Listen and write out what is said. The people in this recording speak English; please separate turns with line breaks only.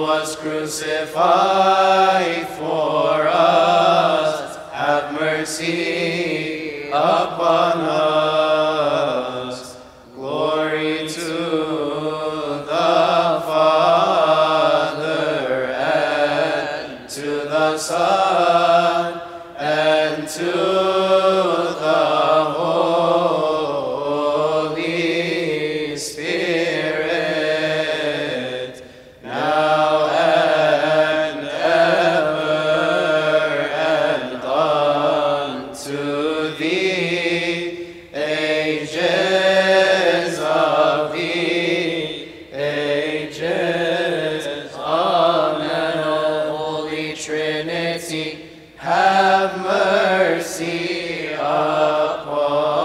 was crucified for us. Have mercy upon us. mercy, have mercy upon